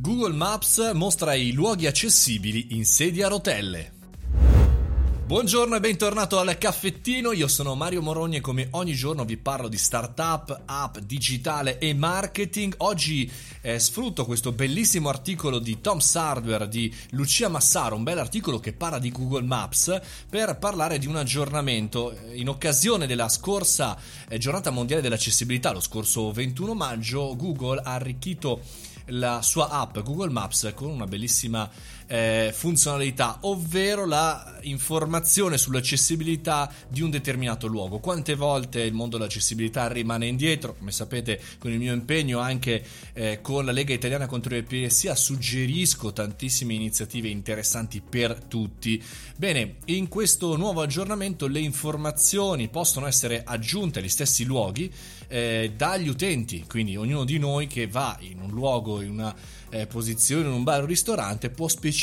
Google Maps mostra i luoghi accessibili in sedia a rotelle. Buongiorno e bentornato al caffettino, io sono Mario Moroni e come ogni giorno vi parlo di startup, app, digitale e marketing. Oggi eh, sfrutto questo bellissimo articolo di Tom Hardware di Lucia Massaro, un bel articolo che parla di Google Maps per parlare di un aggiornamento. In occasione della scorsa eh, giornata mondiale dell'accessibilità, lo scorso 21 maggio, Google ha arricchito la sua app Google Maps con una bellissima eh, funzionalità, ovvero la informazione sull'accessibilità di un determinato luogo. Quante volte il mondo dell'accessibilità rimane indietro? Come sapete, con il mio impegno anche eh, con la Lega Italiana contro le PSA suggerisco tantissime iniziative interessanti per tutti. Bene, in questo nuovo aggiornamento le informazioni possono essere aggiunte agli stessi luoghi eh, dagli utenti, quindi ognuno di noi che va in un luogo, in una eh, posizione, in un bar o ristorante, può specificare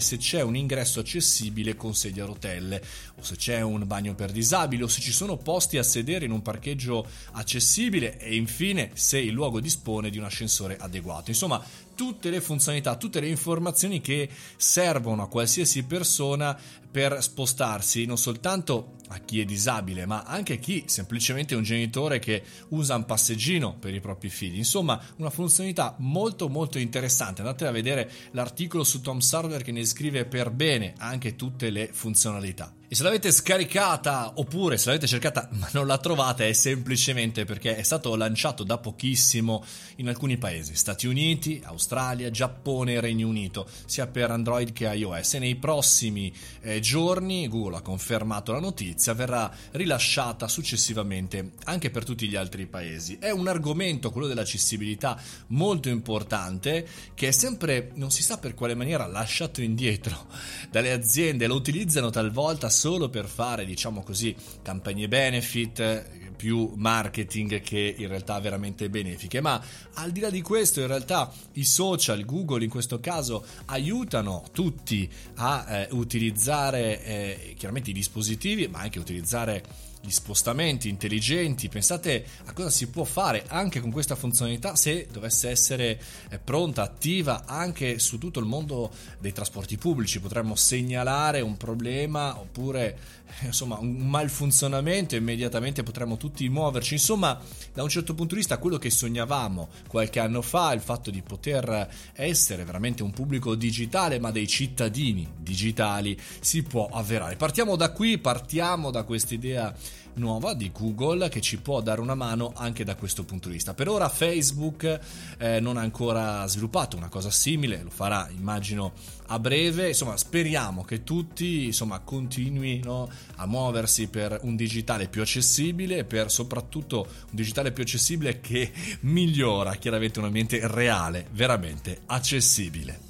se c'è un ingresso accessibile con sedia a rotelle, o se c'è un bagno per disabili, o se ci sono posti a sedere in un parcheggio accessibile, e infine se il luogo dispone di un ascensore adeguato. Insomma, tutte le funzionalità, tutte le informazioni che servono a qualsiasi persona per spostarsi non soltanto a chi è disabile, ma anche a chi semplicemente è un genitore che usa un passeggino per i propri figli. Insomma, una funzionalità molto molto interessante. Andate a vedere l'articolo su Tom Server che ne scrive per bene anche tutte le funzionalità. E se l'avete scaricata oppure se l'avete cercata ma non la trovate è semplicemente perché è stato lanciato da pochissimo in alcuni paesi, Stati Uniti, Australia, Giappone e Regno Unito, sia per Android che iOS. E nei prossimi eh, giorni Google ha confermato la notizia, verrà rilasciata successivamente anche per tutti gli altri paesi. È un argomento, quello dell'accessibilità, molto importante che è sempre, non si sa per quale maniera, lasciato indietro dalle aziende, lo utilizzano talvolta solo per fare, diciamo così, campagne benefit, più marketing che in realtà veramente benefiche. Ma al di là di questo, in realtà i social, Google in questo caso, aiutano tutti a eh, utilizzare eh, chiaramente i dispositivi, ma anche utilizzare gli spostamenti intelligenti, pensate a cosa si può fare anche con questa funzionalità se dovesse essere eh, pronta, attiva anche su tutto il mondo dei trasporti pubblici, potremmo segnalare un problema oppure eh, insomma un malfunzionamento e immediatamente potremmo tutti muoverci, insomma da un certo punto di vista quello che sognavamo qualche anno fa, il fatto di poter essere veramente un pubblico digitale ma dei cittadini digitali si può avverare. Partiamo da qui, partiamo da questa idea nuova di Google che ci può dare una mano anche da questo punto di vista. Per ora Facebook eh, non ha ancora sviluppato una cosa simile, lo farà immagino a breve, insomma speriamo che tutti insomma, continuino a muoversi per un digitale più accessibile, per soprattutto un digitale più accessibile che migliora chiaramente un ambiente reale, veramente accessibile.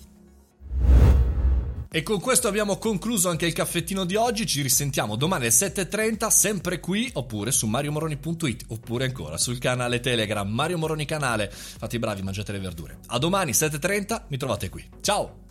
E con questo abbiamo concluso anche il caffettino di oggi. Ci risentiamo domani alle 7.30, sempre qui, oppure su mariomoroni.it, oppure ancora sul canale Telegram Mario Moroni Canale. Fate i bravi, mangiate le verdure. A domani 7.30, mi trovate qui. Ciao!